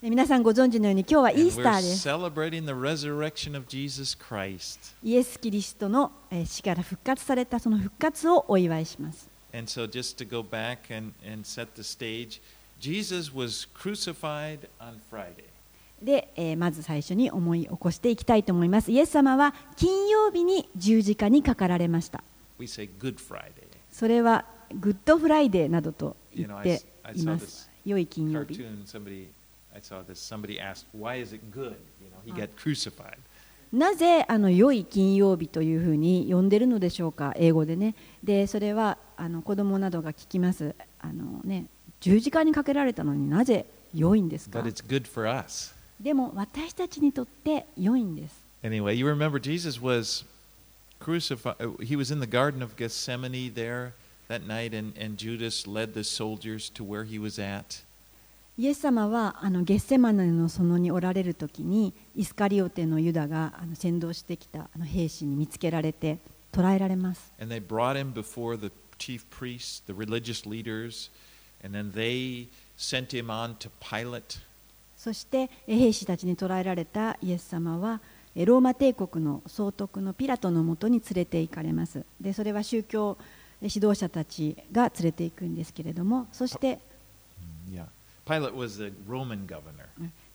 皆さんご存知のように今日はイースターです。イエス・キリストの死から復活されたその復活をお祝いします。で、まず最初に思い起こしていきたいと思います。イエス様は金曜日に十字架にかかられました。それはグッドフライデーなどと言っています。良い金曜日。なぜあの良い金曜日というふうに呼んでるのでしょうか、英語でね。で、それはあの子供などが聞きます。あのね、十字架にかけられたのになぜ良いんですか？でも私たちにとって良いんです。Anyway, you remember Jesus was crucified, he was in the Garden of Gethsemane there. イエス様はあのゲッセマネの園におられるとにイスカリオテのユダがあの先導してきたあの兵士に見つけられて捕らえられます。そして兵士たちに捕らえられたイエス様はローマ帝国の総督のピラトのもとに連れて行かれます。でそれは宗教の指導者たちが連れて行くんですけれどもそして.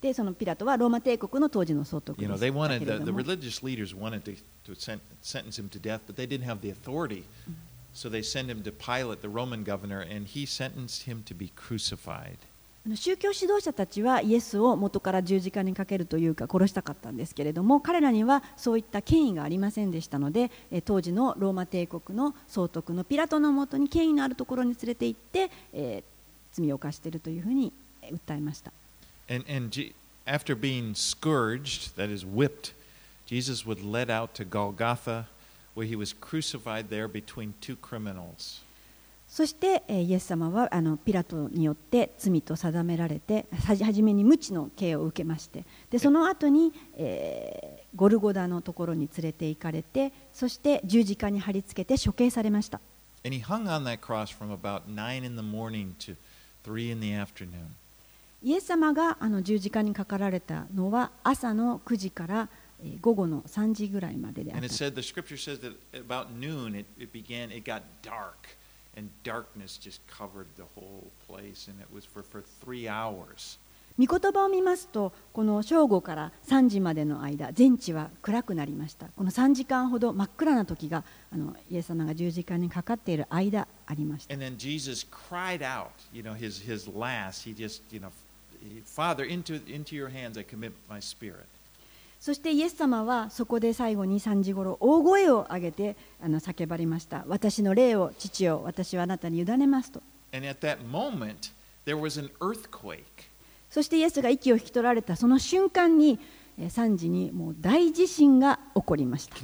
でそのピラトはローマ帝国の当時の総督 You で know, す they だ wanted け the, religious leaders wanted to, to sen- sentence him to death, but they didn't have the authority. So they sent him to Pilate, the Roman governor, and he sentenced him to be crucified. 宗教指導者たちはイエスを元から十字架にかけるというか殺したかったんですけれども彼らにはそういった権威がありませんでしたので当時のローマ帝国の総督のピラトのもとに権威のあるところに連れて行って、えー罪を犯しているというふうに訴えました And, and after being scourged, that is whipped, Jesus was led out to Golgotha, where he was crucified there between two criminals. そして、えーイエス様はあのピラトによって罪と定められて初めに無知の刑を受けましてでその後に、えーゴルゴダのところに連れて行かれてそして十字架に貼り付けて処刑されました。And he hung on that cross from about 9 in the morning to 3 in the afternoon. イエス様があの十字架にかかられたのは朝の9時からえー午後の3時ぐらいまでであった And 言葉を見ますと、この正午から3時までの間、全地は暗くなりました、この3時間ほど真っ暗な時があのイエス様が十時間にかかっている間ありました。そしてイエス様はそこで最後に3時頃大声を上げてあの叫ばれました。私の霊を、父を、私はあなたに委ねますと。そしてイエスが息を引き取られたその瞬間に3時にもう大地震が起こりました。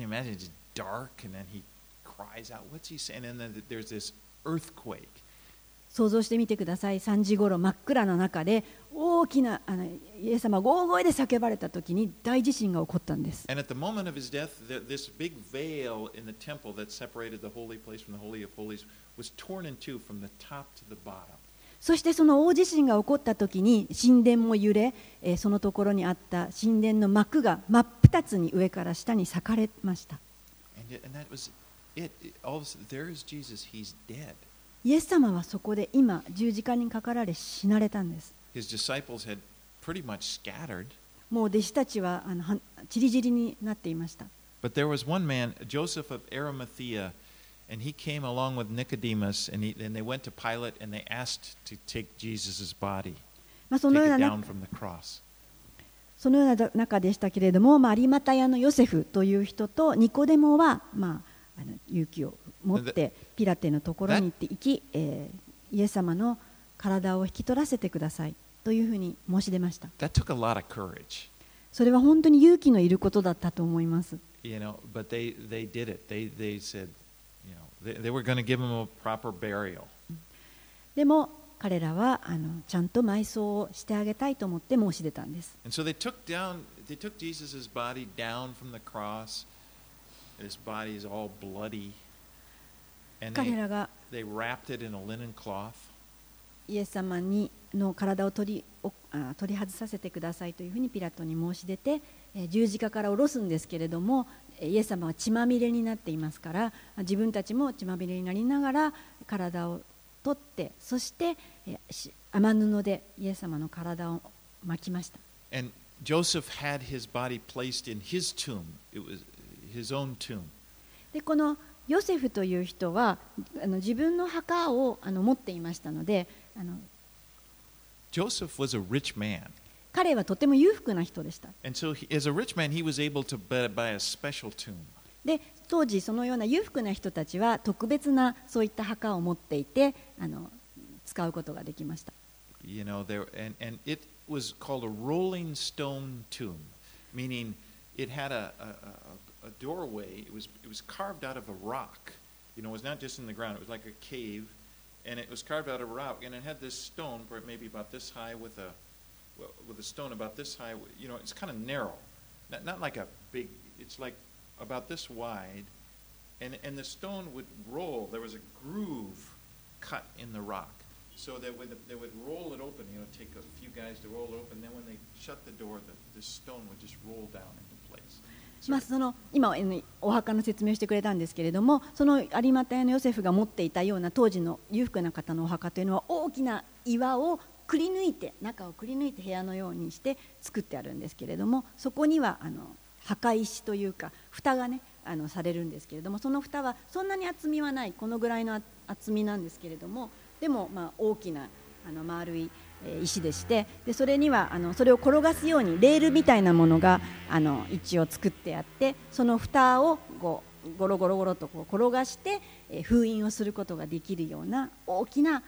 想像してみてください3時ごろ真っ暗な中で大きなあのイエス様が大声で叫ばれた時に大地震が起こったんです And at the moment of his death, th- this big veil in the temple that separated the holy place from the Holy of Holies was torn in two from the top to the bottom. そしてその大地震が起こった時に神殿も揺れ、えーそのところにあった神殿の幕が真っ二つに上から下に裂かれました And, it- and イエス様はそこで今十字架にかかられ死なれたんです His disciples had pretty much scattered. もう弟子たちはあのはちりぢりになっていました But there was one man, Joseph of Arimathea, and he came along with Nicodemus, and, he, and they went to Pilate and they asked to take Jesus' body, take よう it な down from the cross. そのような中でしたけれども、まあ、有股屋のヨセフという人とニコデモは、まあ、勇気を持ってピラテのところに行って行き、え、イエス様の体を引き取らせてくださいというふうに申し出ました。それは本当に勇気のいることだったと思います。でも彼らはあのちゃんと埋葬をしてあげたいと思って申し出たんです。His body is all bloody. And 彼 they, らが they wrapped it in a linen cloth. イエス様にの体を取り取り外させてくださいというふうにピラトに申し出て、えー十字架から下ろすんですけれどもえーイエス様は血まみれになっていますから自分たちも血まみれになりながら体を取ってそして、雨布でイエス様の体を巻きました And Joseph had his body placed in his tomb. It was でこのヨセフという人はあの自分の墓をあの持っていましたのであの彼はとても裕福な人でした。で当時、そのような裕福な人たちは特別なそういった墓を持っていてあの使うことができました。You know, there, and, and it was called a rolling stone tomb, meaning it had a a doorway. It was it was carved out of a rock. You know, it was not just in the ground. It was like a cave, and it was carved out of a rock, and it had this stone, maybe about this high, with a with a stone about this high. You know, it's kind of narrow, not not like a big. It's like about this wide, and and the stone would roll. There was a groove cut in the rock. So that when they would roll it open, you know, take a few guys to roll it open. Then when they shut the door, the, the stone would just roll down into place. まあ、その今お墓の説明をしてくれたんですけれどもその有馬屋のヨセフが持っていたような当時の裕福な方のお墓というのは大きな岩をくり抜いて中をくり抜いて部屋のようにして作ってあるんですけれどもそこにはあの墓石というか蓋がねあのされるんですけれどもその蓋はそんなに厚みはないこのぐらいの厚みなんですけれどもでもまあ大きなあの丸い石でしてでそれにはあのそれを転がすようにレールみたいなものがあの一応作ってあってその蓋をこうゴロゴロゴロとこう転がして、封印をすることができるような大きな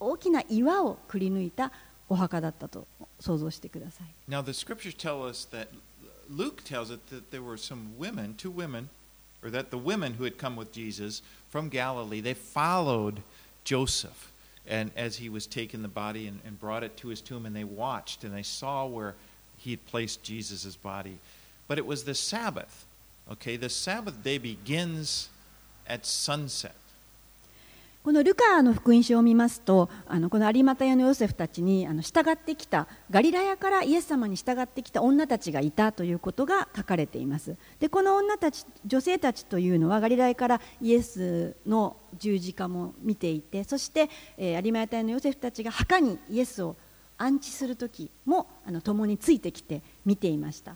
大きな岩をくり抜いたお墓だったと想像してください。Now the scriptures tell us that Luke tells it that there were some women, two women, or that the women who had come with Jesus from Galilee, they followed Joseph, and as he was taking the body and, and brought it to his tomb, and they watched and they saw where he had placed Jesus' body. But it was the Sabbath. Okay, the Sabbath day begins at sunset. このルカの福音書を見ますとあのこの有股屋のヨセフたちにあの従ってきたガリラヤからイエス様に従ってきた女たちがいたということが書かれています。でこの女たち女性たちというのはガリラヤからイエスの十字架も見ていてそして、えー有馬屋のヨセフたちが墓にイエスを安置する時もあの共についてきて見ていました。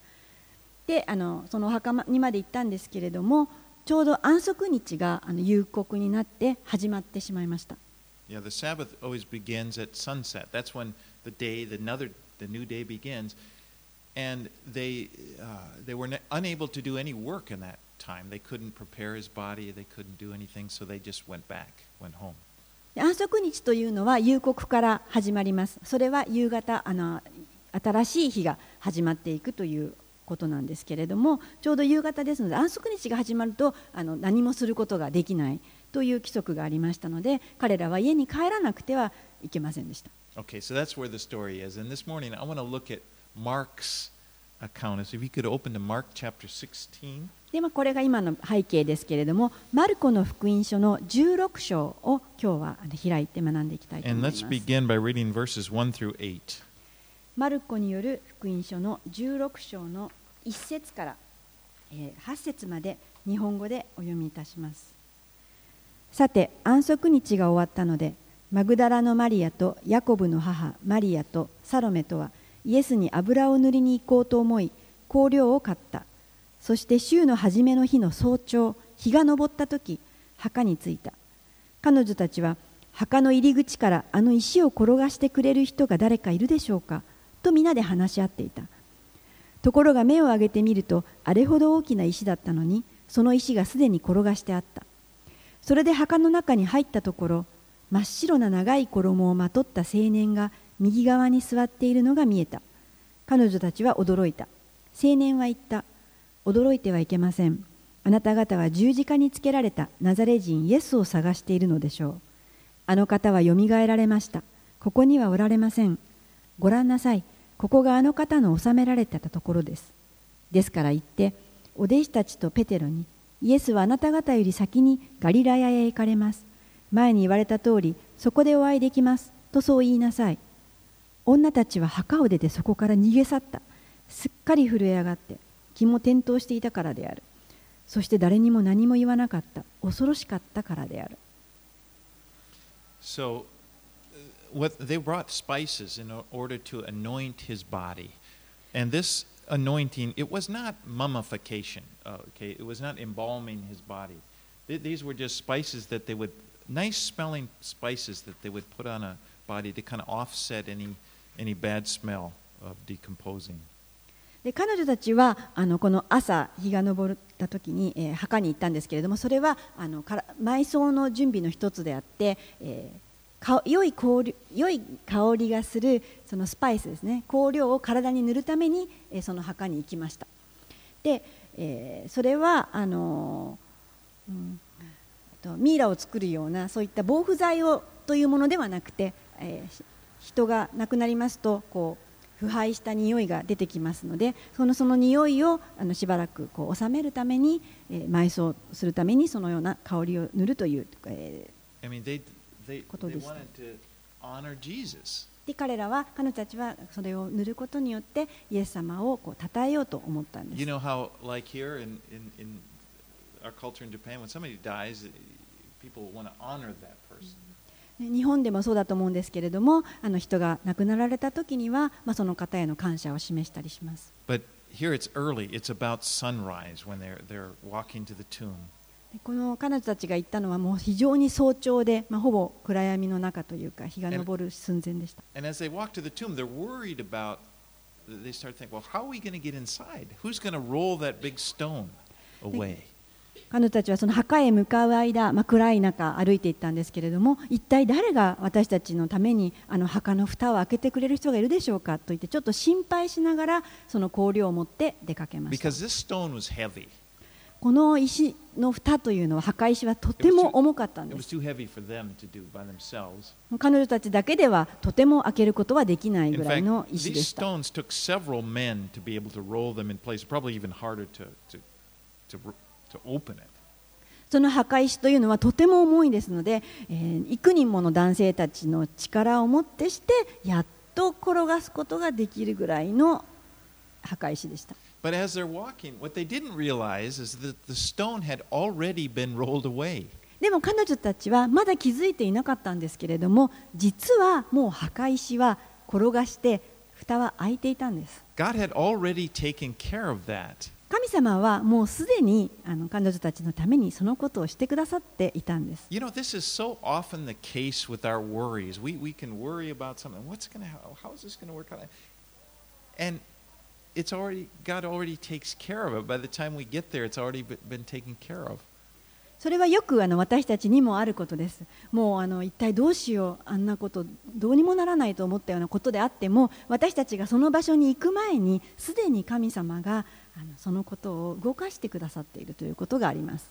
であのそのお墓にまで行ったんですけれどもちょうど安息日があの夕刻になって始まってしまいました Yeah, the Sabbath always begins at sunset. That's when the day, the another, the new day begins, and they uh, they were unable to do any work in that time. They couldn't prepare his body. They couldn't do anything, so they just went back, went home. で安息日というのは夕刻から始まりますそれは夕方あの新しい日が始まっていくということなんですけれどもちょうど夕方ですので安息日が始まるとあの何もすることができないという規則がありましたので彼らは家に帰らなくてはいけませんでした Okay, so that's where the story is. And this morning, I want to look at Mark's account. So if you could open to Mark chapter 16. で、まあ、これが今の背景ですけれどもマルコの福音書の16章を今日は開いて学んでいきたいと思い And ま let's す begin by reading verses 1 through 8. マルコによる福音書の16章の1節から、え8節まで日本語でお読みいたします。さて安息日が終わったのでマグダラのマリアとヤコブの母マリアとサロメとはイエスに油を塗りに行こうと思い香料を買った。そして週の初めの日の早朝日が昇った時墓に着いた。彼女たちは墓の入り口からあの石を転がしてくれる人が誰かいるでしょうかと皆で話し合っていた。ところが目を上げてみるとあれほど大きな石だったのにその石がすでに転がしてあった。それで墓の中に入ったところ真っ白な長い衣をまとった青年が右側に座っているのが見えた。彼女たちは驚いた。青年は言った。驚いてはいけません。あなた方は十字架につけられたナザレ人イエスを探しているのでしょう。あの方はよみがえられました。ここにはおられません。ご覧なさい。ここがあの方の収められてたところです。ですから言ってお弟子たちとペテロにイエスはあなた方より先にガリラヤへ行かれます。前に言われた通りそこでお会いできますとそう言いなさい。女たちは墓を出てそこから逃げ去った。すっかり震え上がって気も転倒していたからである。そして誰にも何も言わなかった。恐ろしかったからである。So, what they brought spices in order to anoint his body, and this anointing it was not mummification. uh, Okay, it was not embalming his body. Th- These were just spices that they would nice smelling spices that they would put on a body to kind of offset any any bad smell of decomposing. で彼女たちはあのこの朝日が昇った時に、えー墓に行ったんですけれどもそれはあのから埋葬の準備の一つであって、えー か良い香り良い香りがするそのスパイスですね。香料を体に塗るために、その墓に行きました。で、えーそれはあのーうんとミイラを作るようなそういった防腐剤をというものではなくて、えー人が亡くなりますとこう腐敗した匂いが出てきますのでそのその匂いをあのしばらくこう収めるために、え埋葬するためにそのような香りを塗るという、え I mean, they で。彼らは彼女たちはそれを塗ることによってイエス様をこう称えようと思ったんです。日本でもそうだと思うんですけれども、あの人が亡くなられた時には、ま、その方への感謝を示したりします。でこの彼女たちが行ったのはもう非常に早朝で、まあ、ほぼ暗闇の中というか日が昇る寸前でした And as they walk to the tomb, they're worried about, they start thinking, well, how are we going to get inside? Who's going to roll that big stone away? 彼女たちはその墓へ向かう間、まあ、暗い中歩いていったんですけれども一体誰が私たちのためにあの墓の蓋を開けてくれる人がいるでしょうかと言ってちょっと心配しながらその香料を持って出かけましたこの石の蓋というのは、墓石はとても重かったんです。彼女たちだけではとても開けることはできないぐらいの石で。す。その墓石というのはとても重いですので、えー、幾人もの男性たちの力をもってしてやっと転がすことができるぐらいの墓石でした。But as they're walking, what they didn't realize is that the stone had already been rolled away. でも彼女たちはまだ気づいていなかったんですけれども実はもう墓石は転がして蓋は開いていたんです God had already taken care of that. 神様はもうすでにあの彼女たちのためにそのことをしてくださっていたんです You know, this is so often the case with our worries. We, we can worry about something. What's going to happen? How is this going to work out? And it's already God already takes care of. By the time we get there, it's already been taken care of. それはよくあの私たちにもあることです。もうあの一体どうしよう、あんなことどうにもならないと思ったようなことであっても私たちがその場所に行く前にすでに神様があのそのことを動かしてくださっているということがあります。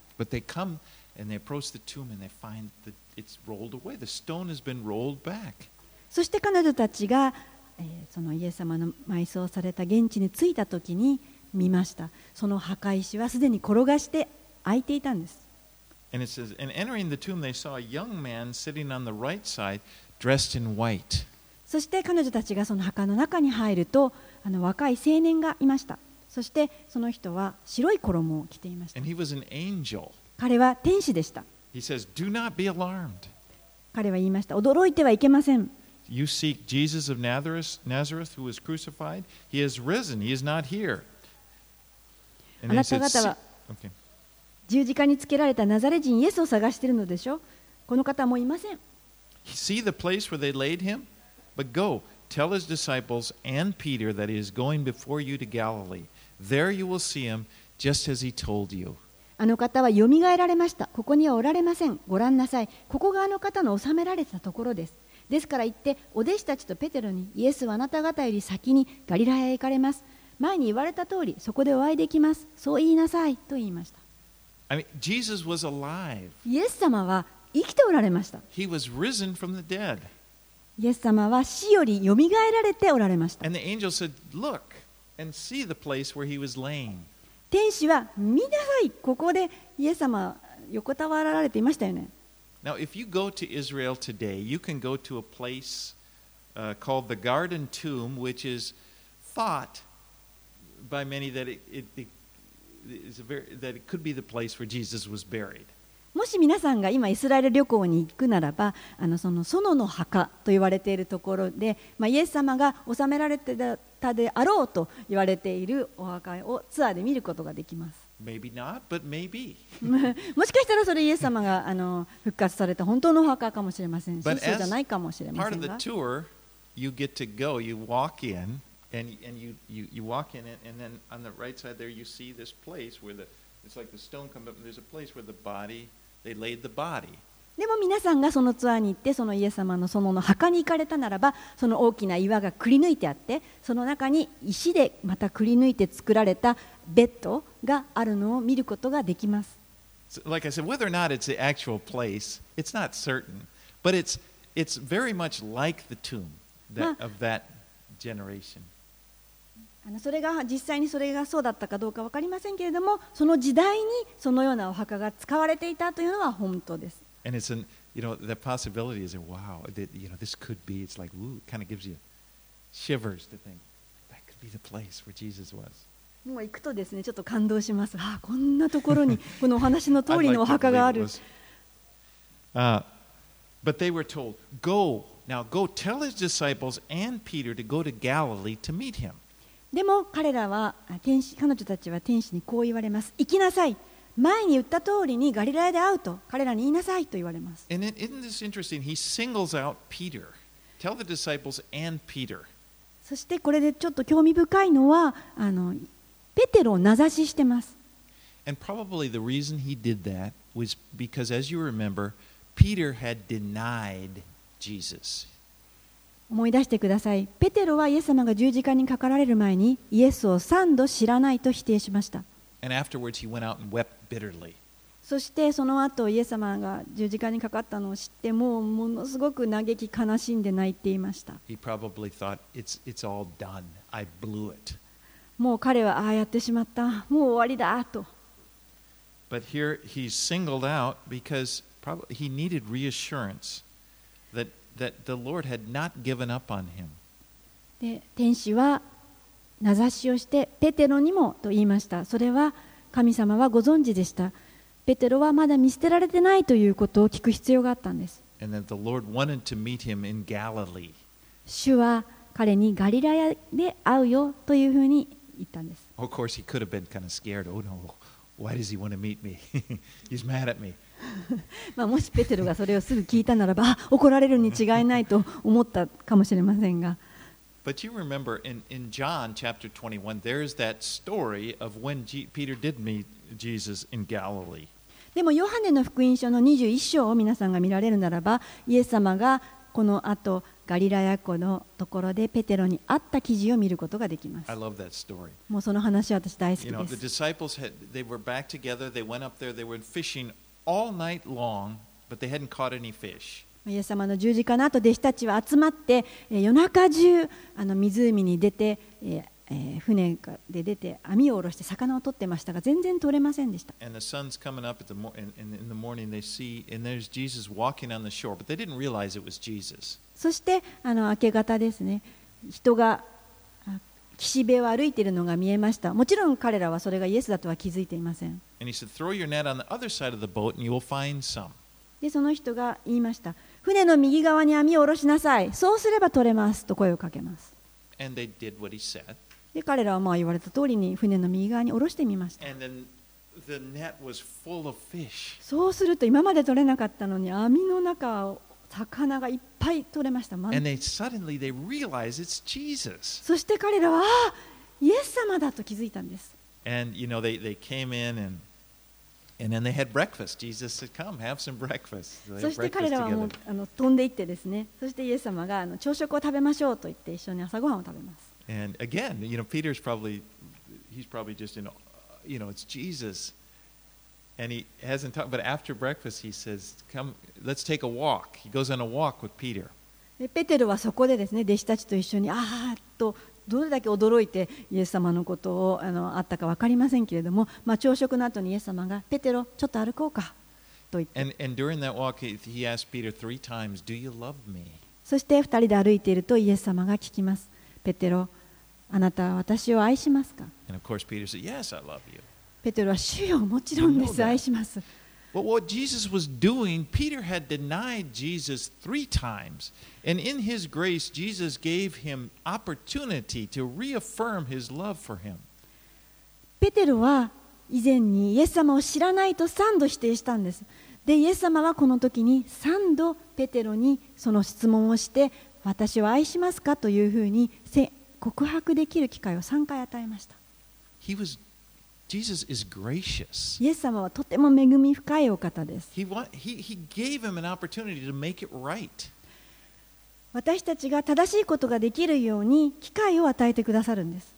そして彼女たちがえーそのイエス様の埋葬された現地に着いた時に見ました。その墓石はすでに転がして開いていたんです。And it says, And entering the tomb, they saw a young man sitting on the right side, dressed in white. そして彼女たちがその墓の中に入ると、あの若い青年がいました。そしてその人は白い衣を着ていました And。he was an angel. 彼は天使でした。He says, Do not be alarmed. 彼は言いました。驚いてはいけません。You seek Jesus of Nazareth, Nazareth who was crucified. He has risen. He is not here. And then he said, あなた方は "See-" okay. 十字架につけられたナザレ人イエスを探しているのでしょこの方はもういません。 See the place where they laid him? But go, tell his disciples and Peter that he is going before you to Galilee. There you will see him, just as he told you. あの方はよみがえられました。ここにはおられません。ご覧なさい。ここがあの方の収められたところです。 ですから言って、お弟子たちとペテロに、イエスはあなた方より先にガリラヤへ行かれます。前に言われた通り、そこでお会いできます。そう言いなさい。と言いました。I mean, Jesus was alive. イエス様は生きておられました。He was risen from the dead. イエス様は死よりよみがえられておられました。And the angel said, Look and see the place where he was laying. 天使は見なさい。ここでイエス様は横たわられていましたよね。Now, if you go to Israel today, you can go to a place uh, called the Garden Tomb, which is thought by many that it, it, it, is a very, that it could be the place where Jesus was buried. もし皆さんが今イスラエル旅行に行くならばあのその園の墓と言われているところで、まあ、イエス様が収められてたであろうと言われているお墓をツアーで見ることができます Maybe not, but maybe. もしかしたらそれイエス様があの復活された本当のお墓かもしれませんし But そうじゃないかもしれま Part せ of ん the が tour, you get to go, you walk in, and, and you, you, you walk in it, and then on the right side there, you see this place where the, it's like the stone comes up, and there's a place where the body, they laid the body. でも皆さんがそのツアーに行ってそのイエス様の園の墓に行かれたならばその大きな岩がくり抜いてあってその中に石でまたくり抜いて作られたベッドがあるのを見ることができます。So, like I said, whether or not it's the actual place, it's not certain, but it's, it's very much like the tomb that, Ma- of that generation. あのそれが実際にそれがそうだったかどうか分かりませんけれどもその時代にそのようなお墓が使われていたというのは本当です And it's an, you know, the possibility is that, wow, that, you know, this could be, it's like, woo, kind of gives you shivers to think that could be the place where Jesus was. もう行くとですねちょっと感動しますああこんなところにこのお話の通りのお like 墓があ it る. Uh, but they were told, go, now go tell his disciples and Peter to go to Galilee to meet him. でも彼らはあ天使彼女たちは天使にこう言われます行きなさい前に言った通りにガリラヤで会うと彼らに言いなさいと言われます。そしてこれでちょっと興味深いのはあのペテロを名指ししてます。And probably ペテロはイエス様が十字架にかかられる前にイエスを三度知らないと否定しました。And afterwards, he went out and wept bitterly. そしてその後イエス様が十字架にかかったのを知ってもうものすごく嘆き悲しんで泣いていました thought, it's, it's. もう彼はああやってしまったもう終わりだと But here he's singled out because probably he needed reassurance that, that the Lord had not given up on him. で天使は名指しをしてペテロにもと言いましたそれは神様はご存知でしたペテロはまだ見捨てられてないということを聞く必要があったんです.主は彼にガリラヤで会うよというふうに言ったんです Of course, he could have been kind of scared. Oh no, why does he want to meet me? he's mad at me. まあ、もしペテロがそれをすぐ聞いたならばあ怒られるに違いないと思ったかもしれませんが But you remember in, in John chapter 21, there's that story of when G- Peter did meet Jesus in Galilee. でもヨハネの福音書の21章を皆さんが見られるならばイエス様がこの後ガリラヤ湖のところでペテロに会った記事を見ることができます I love that story. もうその話は私大好き You know, で the す disciples had they were back together. They went up there. They were fishing all night long, but they hadn't caught any fish. イエス様の十字架の後弟子たちは集まって夜中中あの湖に出て船で出て網を下ろして魚を取ってましたが全然取れませんでした。そしてあの明け方ですね人が岸辺を歩いているのが見えました。もちろん彼らはそれがイエスだとは気づいていません。でその人が言いました。船の右側に網を下ろしなさい。そうすれば取れます。と声をかけます.で彼らはまあ言われた通りに船の右側に下ろしてみました.そうすると今まで取れなかったのに網の中を魚がいっぱい取れました.そして彼らはああイエス様だと気づいたんです。And you know they, they came in and そ had して彼らはもう.あの飛んでいってですねそしてイエス様があの朝食を食べましょうと言って一緒に朝ごはんを食べます And again, you know, Peter's probably he's probably just in, you know, it's Jesus, and he hasn't talked. But after breakfast, he says, "Come, let's take a walk." He goes on a walk with Peter. でペテロはそこでですね弟子たちと一緒にああとどれだけ驚いてイエス様のことをあのあったか分かりませんけれども、まあ、朝食の後にイエス様がペテロちょっと歩こうかと言って。And and during that walk, he, he asked Peter three times, "Do you love me?" そして2人で歩いているとイエス様が聞きますペテロあなたは私を愛しますか？And of course, Peter said, Yes, I love you. ペテロは主よもちろんです。愛します But what Jesus was doing, Peter had denied Jesus three times. And in his grace, Jesus gave him opportunity to reaffirm his love for him. ペテロは以前にイエス様を知らないと3度否定したんですでイエス様はこの時に3度ペテロにその質問をして私を愛しますかというふうにせ告白できる機会を3回与えました He was, Jesus is gracious. イエス様はとても恵み深いお方です He, wa- he, he gave him an opportunity to make it right. 私たちが正しいことができるように機会を与えてくださるんです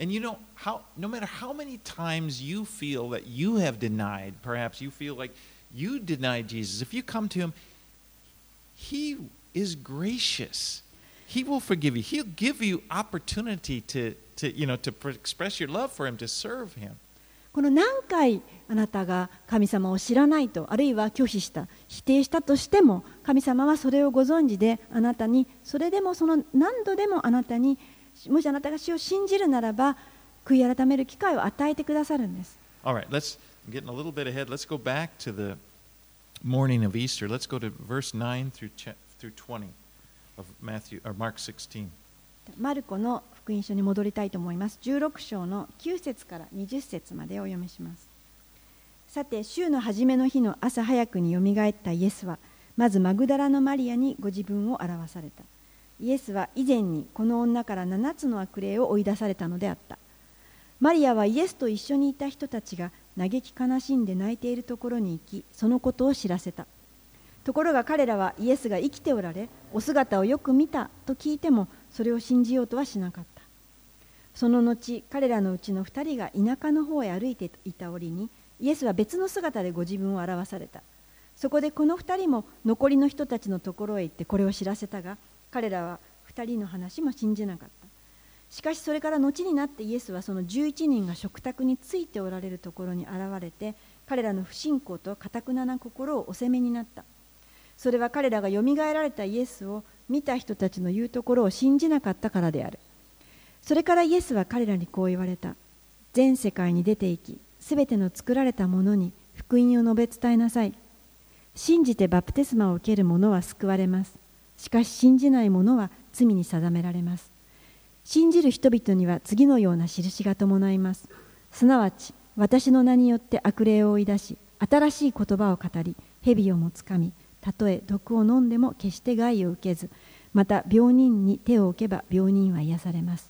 And you know, how, no matter how many times you feel that you have denied, perhaps you feel like you denied Jesus, if you come to him, he is gracious. He will forgive you. He'll give you opportunity to, to you know, to pr- express your love for him, to serve him. この何回あなたが神様を知らないとあるいは拒否した否定したとしても神様はそれをご存知であなたにそれでもその何度でもあなたにもしあなたが主を信じるならば悔い改める機会を与えてくださるんです All right, let's getting a little bit ahead. Let's go back to the morning of Easter. Let's go to verse 9 through, cha- through 20 of Matthew or Mark 16. マルコの福音書に戻りたいと思います。16章の9節から20節までお読みします。さて週の初めの日の朝早くによみがえったイエスはまずマグダラのマリアにご自分を表された。イエスは以前にこの女から7つの悪霊を追い出されたのであった。マリアはイエスと一緒にいた人たちが嘆き悲しんで泣いているところに行きそのことを知らせた。ところが彼らはイエスが生きておられお姿をよく見たと聞いてもそれを信じようとはしなかった。その後彼らのうちの2人が田舎の方へ歩いていた折にイエスは別の姿でご自分を表された。そこでこの2人も残りの人たちのところへ行ってこれを知らせたが彼らは2人の話も信じなかった。しかしそれから後になってイエスはその11人が食卓についておられるところに現れて彼らの不信仰と堅くなな心をお責めになった。それは彼らがよみがえられたイエスを見た人たちの言うところを信じなかったからである。それからイエスは彼らにこう言われた。全世界に出て行きすべての作られたものに福音を述べ伝えなさい。信じてバプテスマを受ける者は救われます。しかし信じない者は罪に定められます。信じる人々には次のような印が伴います。すなわち私の名によって悪霊を追い出し新しい言葉を語り蛇をもつかみたとえ毒を飲んでも決して害を受けずまた病人に手を置けば病人は癒されます。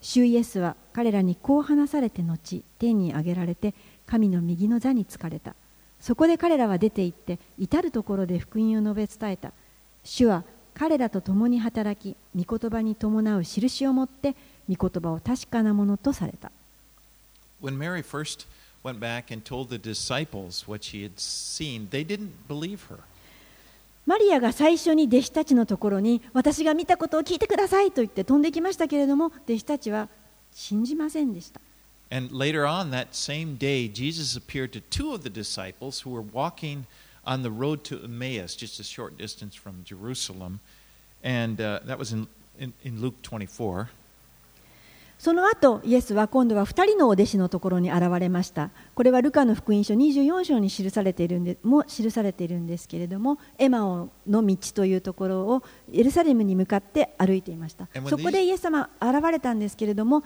主イエスは彼らにこう話されて後天に上げられて神の右の座につかれた。そこで彼らは出て行って至る所で福音を述べ伝えた。主は彼らと共に働き御言葉に伴う印をもって御言葉を確かなものとされた。When Mary first went back and told the disciples what she had seen, they didn't believe her. マリアが最初に弟子たちのところに私が見たことを聞いてくださいと言って飛んできましたけれども弟子たちは信じませんでした And later on that same day, Jesus appeared to two of the disciples who were walking on the road to Emmaus, just a short distance from Jerusalem. And uh, that was in, in, in Luke 24. その後イエスは今度は2人のお弟子のところに現れました。これはルカの福音書24章に記されているんでも記されているんですけれどもエマオの道というところをエルサレムに向かって歩いていました。そこでイエス様現れたんですけれども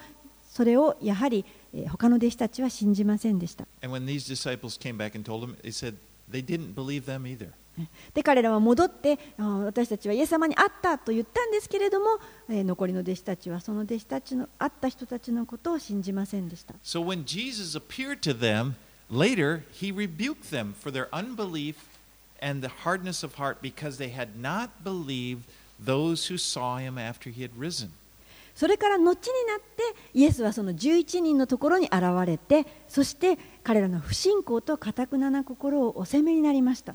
それをやはりえー他の弟子たちは信じませんでしたで彼らは戻って私たちはイエス様に会ったと言ったんですけれども、えー残りの弟子たちはその弟子たちの会った人たちのことを信じませんでした So when Jesus appeared to them later, he rebuked them for their unbelief and the hardness of heart because they had not believed those who saw him after he had risen. それから後になってイエスはその11人のところに現れてそして彼らの不信仰と堅くなな心をお責めになりました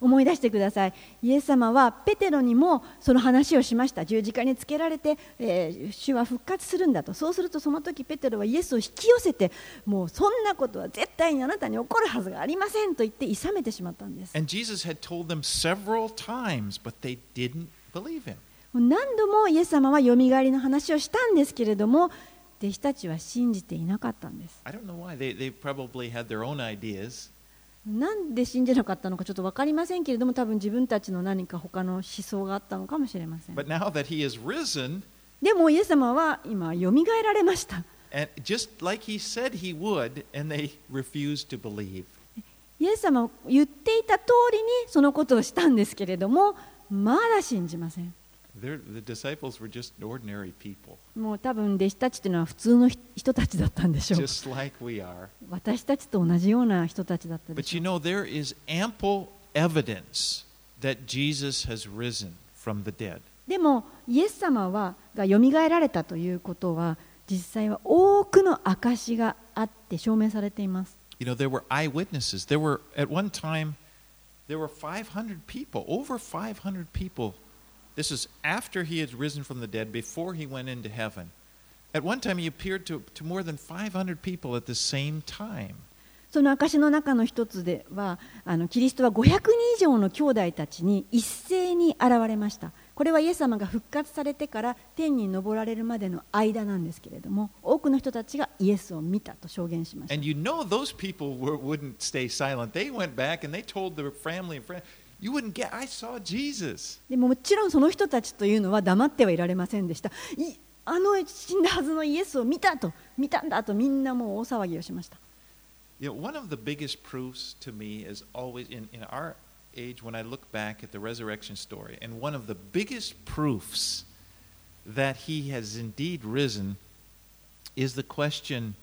思い出してくださいイエス様はペテロにもその話をしました十字架につけられて、えー主は復活するんだとそうするとその時ペテロはイエスを引き寄せてもうそんなことは絶対にあなたに起こるはずがありませんと言って諌めてしまったんです And Jesus had told them several times, but they didn't believe him. 何度もイエス様はよみがえりの話をしたんですけれども弟子たちは信じていなかったんです I don't know why. They, they probably had their own ideas. なんで信じなかったのかちょっと分かりませんけれども多分自分たちの何か他の思想があったのかもしれません。But now that he is risen, でもイエス様は今よみがえられました。and just like he said he would, and they refused to believe. イエス様は言っていた通りにそのことをしたんですけれどもまだ信じませんもう多分弟子たちというのは普通の人たちだったんでしょう。私たちと同じような人たちだったでしょう。でも、イエス様はがよみがえられたということは、実際は多くの証しがあって証明されています。This is after he had risen from the dead, before he went into heaven. At one time, he appeared to, to more than 500 people at the same time. その証の中の一つではあのキリストは500人以上の兄弟たちに一斉に現れましたこれはイエス様が復活されてから天に昇られるまでの間なんですけれども多くの人たちがイエスを見たと証言しました And you know, those people were, wouldn't stay silent. They went back and they told their family and friends, You wouldn't get, I saw Jesus. でももちろんその人たちというのは黙ってはいられませんでしたいあの死んだはずのイエスを見たと見たんだとみんなもう大騒ぎをしました You know, one of the biggest proofs to me is always in, in our age when I look back at the resurrection story, and one of the biggest proofs that he has indeed risen is the question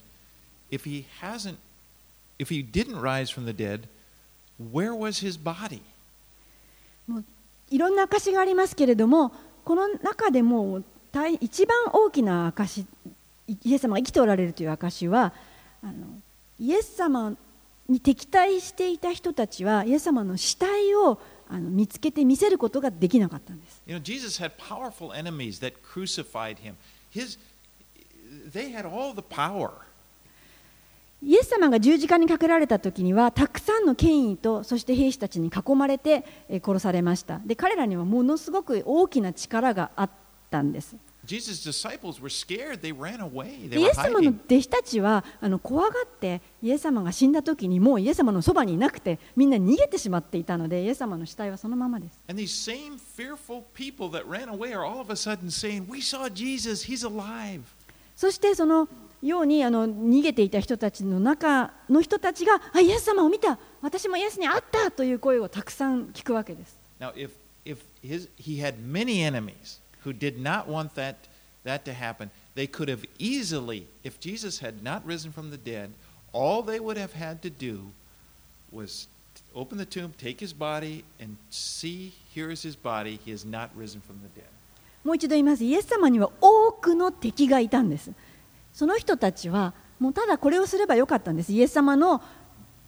if he hasn't, if he didn't rise from the dead, where was his body? いろんな証がありますけれどもこの中でも大一番大きな証イエス様が生きておられるという証はあのイエス様に敵対していた人たちはイエス様の死体をあの見つけて見せることができなかったんです You know, Jesus had powerful enemies that crucified him. His, they had all the power. イエス様が十字架にかけられた時にはたくさんの権威とそして兵士たちに囲まれてえー殺されましたで彼らにはものすごく大きな力があったんですイエス様の.弟子たちはあの怖がってイエス様が死んだ時にもうイエス様のそばにいなくてみんな逃げてしまっていたのでイエス様の死体はそのままです And these same fearful people that ran away are all of a sudden saying, We saw Jesus. He's alive. そしてそのようにあの逃げていた人たちの中の人たちがあイエス様を見た私もイエスに会ったという声をたくさん聞くわけです Now, if, if his, he had many enemies who did not want that, that to happen, they could have easily, if Jesus had not risen from the dead, all they would have had to do was open the tomb, take his body, and see, here is his body. He has not risen from the dead. もう一度言いますイエス様には多くの敵がいたんですその人たちはもうただこれをすればよかったんですイエス様の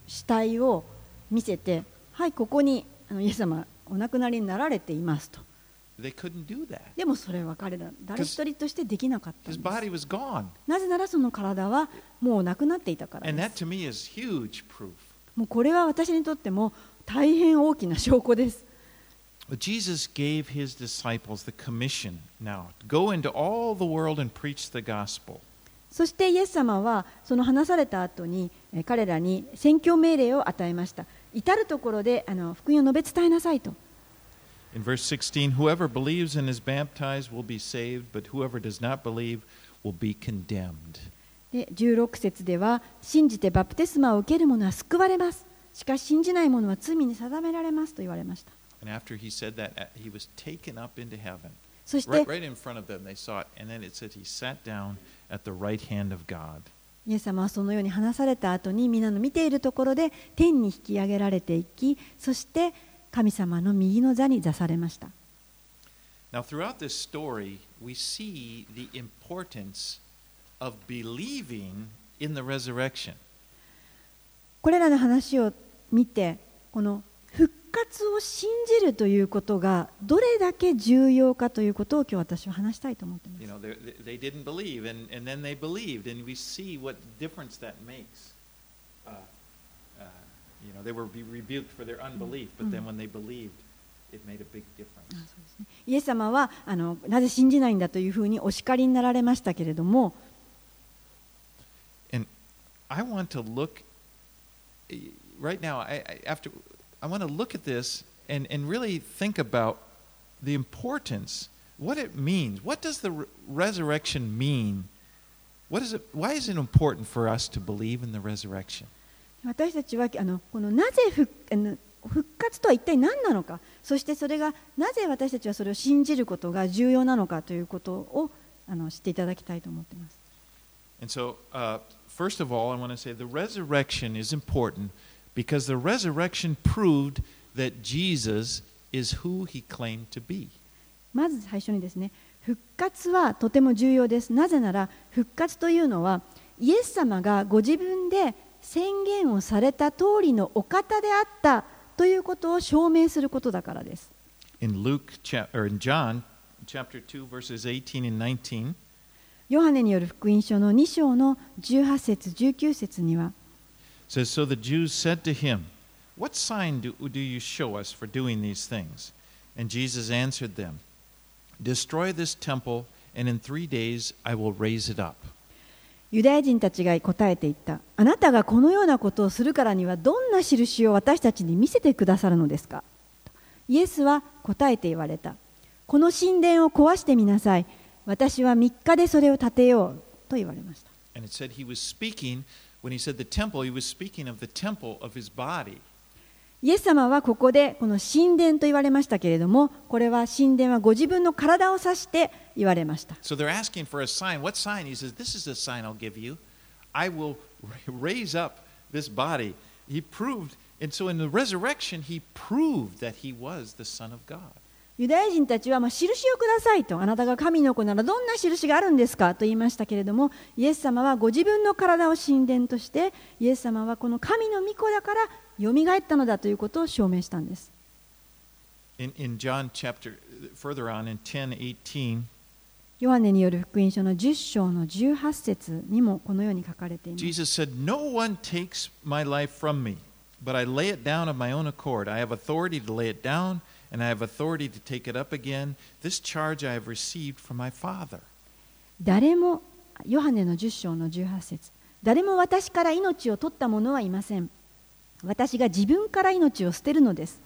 死体を見せてはいここにイエス様お亡くなりになられていますと。でもそれは彼ら誰一人としてできなかったんです。なぜならその体はもうなくなっていたからです。もうこれは私にとっても大変大きな証拠です。Jesus gave his disciples the commission now go into all the world and preach the gospel. そしてイエス様はその話された後に彼らに宣教命令を与えました。至るとであの福音を述べ伝えなさいと。16, で16節では、信じてバプテスマを受ける者は救われます。しかし、信じない者は罪に定められますと言われました。そして、イエス様はそのように話された後に皆の見ているところで天に引き上げられていきそして神様の右の座に座されました。これらの話を見てこの活を信じるということがどれだけ重要かということを今日私は話したいと思っています You。know, they, they didn't believe, and, and then they believed, and we see what difference that makes. Uh, uh, you know, they were rebuked for their unbelief, but then when they believed, it made a big difference. イエス様はあのなぜ信じないんだというふうにお叱りになられましたけれども And I want to look right now. I, I after I want to look at this and and really think about the importance, what it means. What does the re- resurrection mean? What is it? Why is it important for us to believe in the resurrection? 私たちはあのこのなぜ復あの復活とは一体何なのかそしてそれがなぜ私たちはそれを信じることが重要なのかということをあの知っていただきたいと思っています。 And so, uh, first of all, I want to say the resurrection is important まず最初にですね、復活はとても重要です。なぜなら、復活というのは、イエス様がご自分で宣言をされた通りのお方であったということを証明することだからです。ヨハネによる福音書の2章の18節19節には、it says so the Jews said to him, "What sign do, do you show us for doing these things?" And Jesus answered them, "Destroy this temple, and in 3 days I will raise it up." ユダヤ人たちが答えていったあなたがこのようなことをするからにはどんな印を私たちに見せてくださるのですかイエスは答えて言われたこの神殿を壊してみなさい私は3日でそれを建てようと言われました And it said he was speaking when he said the temple, he was speaking of the temple of his body. イエス様はここでこの神殿と言われましたけれどもこれは神殿はご自分の体を指して言われました So they're asking for a sign. What sign? He says, This is the sign I'll give you. I will ra- raise up this body. He proved, and so in the resurrection, he proved that he was the Son of God. ユダヤ人たちは、まあ、印をくださいとあなたが神の子ならどんな印があるんですかと言いましたけれどもイエス様はご自分の体を神殿としてイエス様はこの神の御子だからよみがえったのだということを証明したんです In, in John chapter, further on in 10 18, ヨハネによる福音書の10章の18節にもこのように書かれています Jesus said, No one takes my life from me, but I lay it down of my own accord. I have authority to lay it down, and I have authority to take it up again. This charge I have received from my Father. 誰もヨハネの10章の18節誰も私から命を取った者はいません私が自分から命を捨てるのです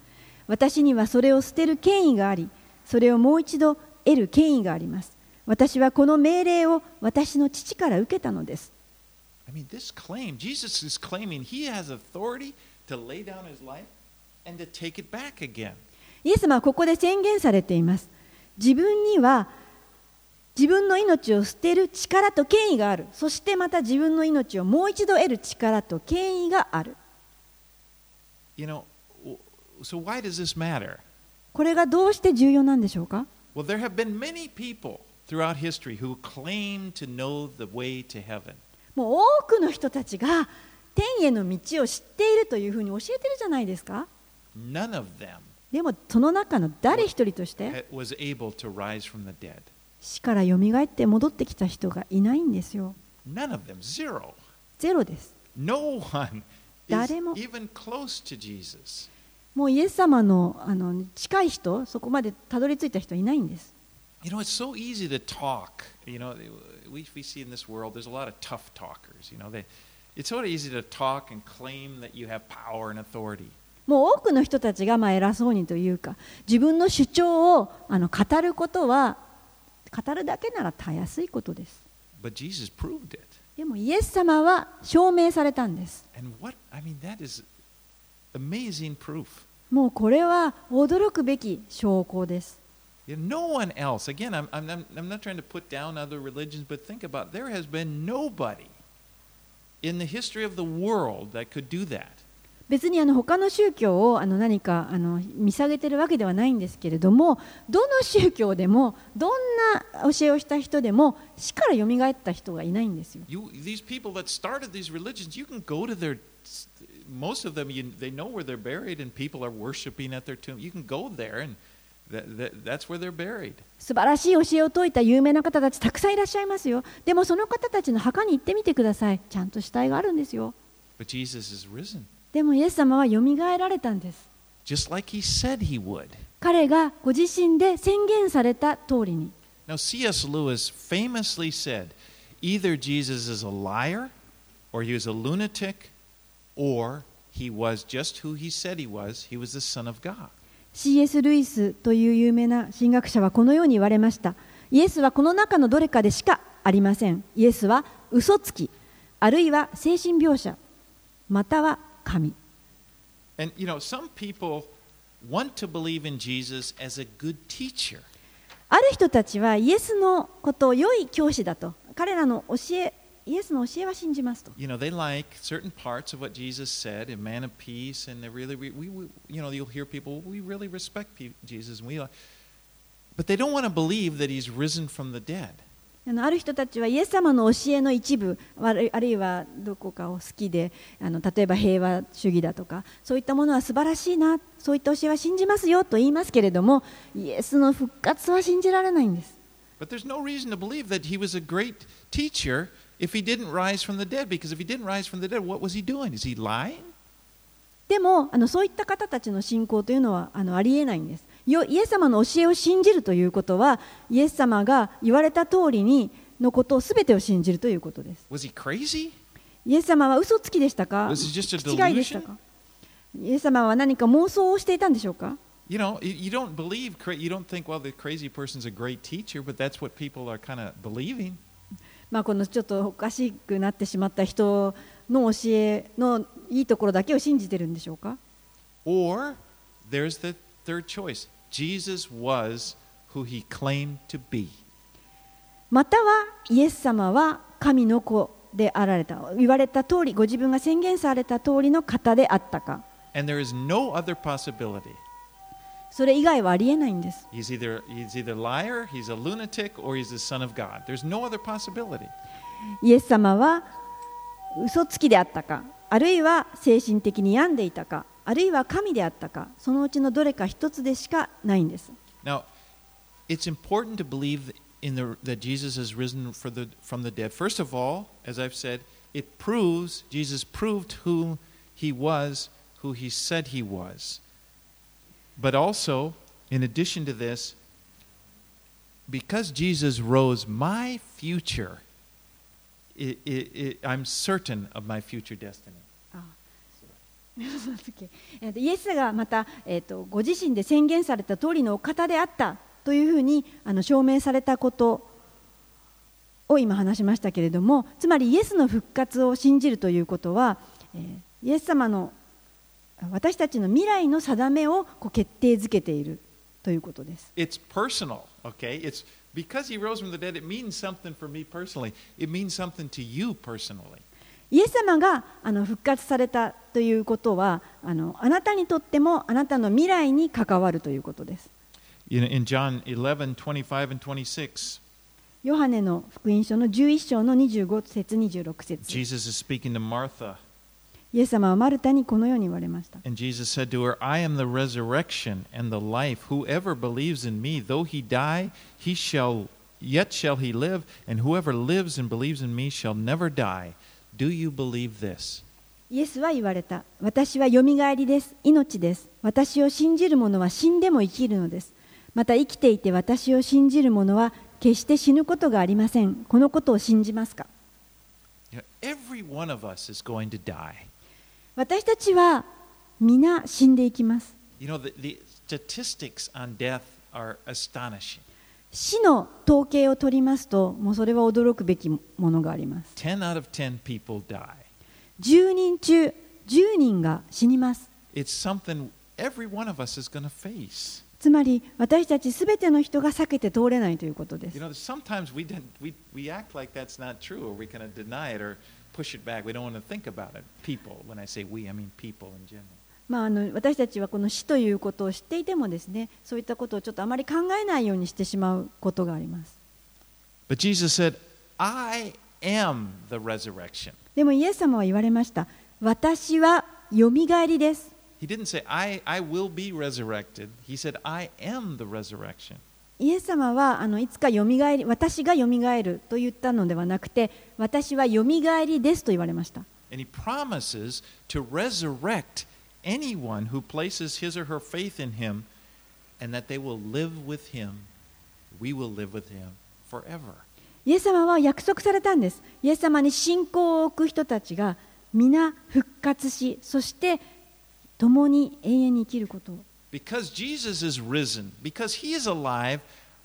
私にはそれを捨てる権威がありそれをもう一度得る権威があります私はこの命令を私の父から受けたのです I mean, this claim, Jesus is claiming he has authority to lay down his life and to take it back again. イエス様はここで宣言されています。自分には自分の命を捨てる力と権威がある。そしてまた自分の命をもう一度得る力と権威がある。You know, so why does this matter? これがどうして重要なんでしょうか？Well, there have been many people throughout history who claim to know the way to heaven. もう多くの人たちが天への道を知っているというふうに教えてるじゃないですか。None of them でもその中の誰一人として.死からよみがえって戻ってきた人がいないんですよ None of them, zero. ゼロです No one is 誰も。even close to Jesus. もうイエス様のあの近い人そこまでたどり着いた人はいないんです You know, it's so easy to talk. You know, we, we see in this world, there's a lot of tough talkers. You know, they, it's so easy to talk and claim that you have power and authority. もう多くの人たちがまあ偉そうにというか自分の主張をあの語ることは語るだけならたやすいことです But Jesus proved it. でもイエス様は証明されたんです And what, I mean, that is amazing proof. もうこれは驚くべき証拠です no one else, again, I'm, I'm, I'm- I'm not trying to put down other religions, but think about it. there has been nobody in the history of the world that could do that. 別にあの他の宗教をあの何かあの見下げてるわけではないんですけれどもどの宗教でもどんな教えをした人でも死からよみがえった人がいないんですよ。You, these people that started these religions, you can go to their, most of them, you, they know where they're buried, and people are worshiping at their tomb. You can go there, and that, that, that's where they're buried. 素晴らしい教えを説いた有名な方たちたくさんいらっしゃいますよ。でもその方たちの墓に行ってみてください。ちゃんと死体があるんですよ。But Jesus is risen, でもイエス様はよみがえられたんです。just like he said he would. 彼がご自身で宣言された通りに。Now, C.S. Lewis famously said either Jesus is a liar, or he was a lunatic, or he was just who he said he was. He was the Son of God. C.S. ルイスという有名な神学者はこのように言われましたイエスはこの中のどれかでしかありませんイエスは嘘つきあるいは精神病者または神 And you know, some people want to believe in Jesus as a good teacher. ある人たちはイエスのことを良い教師だと彼らの教えイエスの教えは信じますと You know, they like certain parts of what Jesus said, a man of peace, and they really, we, we, you know, you'll hear people, we really respect pe- Jesus, and we, but they don't want to believe that he's risen from the dead. あのある人たちはイエス様の教えの一部あるあるいはどこかを好きであの例えば平和主義だとかそういったものは素晴らしいなそういった教えは信じますよと言いますけれどもイエスの復活は信じられないんです But there's no reason to believe that he was a great teacher if he didn't rise from the dead, because if he didn't rise from the dead, what was he doing? Is he lying? でもあのそういった方たちの信仰というのはあのありえないんですよイエス様の教えを信じるということはイエス様が言われた通りにのことを全てを信じるということです Was he crazy? イエス様は嘘つきでしたか Was it just a 気違いでしたかイエス様は何か妄想をしていたんでしょうか You know, you- don't believe, you don't think, well, the crazy person's a great teacher, but that's what people are kind of believing. まあ、このちょっとおかしくなってしまった人の教えのいいところだけを信じてるんでしょうか Or there's the third choice またはイエス様は神の子であられた。言われた通りご自分が宣言された通りの方であったか、それ以外はありえないんです、イエス様は嘘つきであったか。あるいは精神的に病んでいたか。あるいは神であったかそのうちのどれか一つでしかないんです Now, it's important to believe in the, that Jesus has risen for the, from the dead. First of all, as I've said, it proves, Jesus proved who he was, who he said he was. But also, in addition to this, because Jesus rose, my future, i i i I'm certain of my future destiny. イエスがまた、えーとご自身で宣言された通りのお方であったというふうにあの証明されたことを今話しましたけれどもつまりイエスの復活を信じるということは、えーイエス様の私たちの未来の定めをこう決定づけているということです。It's personal, okay? It's because he rose from the dead, it means something for me personally. It means something to you personally. イエス様があの復活されたということはあ,のあなたにとってもあなたの未来に関わるということです。Johane ヨハネの福音書の11章の25節26節 Jesus is speaking to Martha. イエス様はマルタにこのように言われました。はマルタにこのように言われました。イエスは言われた。私はよみがえりです。命です。私を信じる者は死んでも生きるのです。また生きていて私を信じる者は決して死ぬことがありません。このことを信じますか？私たちは皆死んでいきます。You know, the, the 死の統計を取りますと、もうそれは驚くべきものがあります。10, 人中10人が死にます。つまり、私たちすべての人が避けて通れないということです。まあ、あの私たちはこの死ということを知っていてもですねそういったことをちょっとあまり考えないようにしてしまうことがあります But Jesus said, I am the resurrection. でもイエス様は言われました私はよみがえりです He didn't say, I, I will be resurrected. He said, I am the resurrection. イエス様はあのいつかよみがえり私がよみがえると言ったのではなくて私はよみがえりですと言われました And he promises to resurrect anyone who places his or her faith in him and that they will live with him. We will live with him forever. イエス様は約束されたんですイエス様に信仰を置く人たちが皆復活しそして共に永遠に生きることを Because Jesus is risen, because he is alive,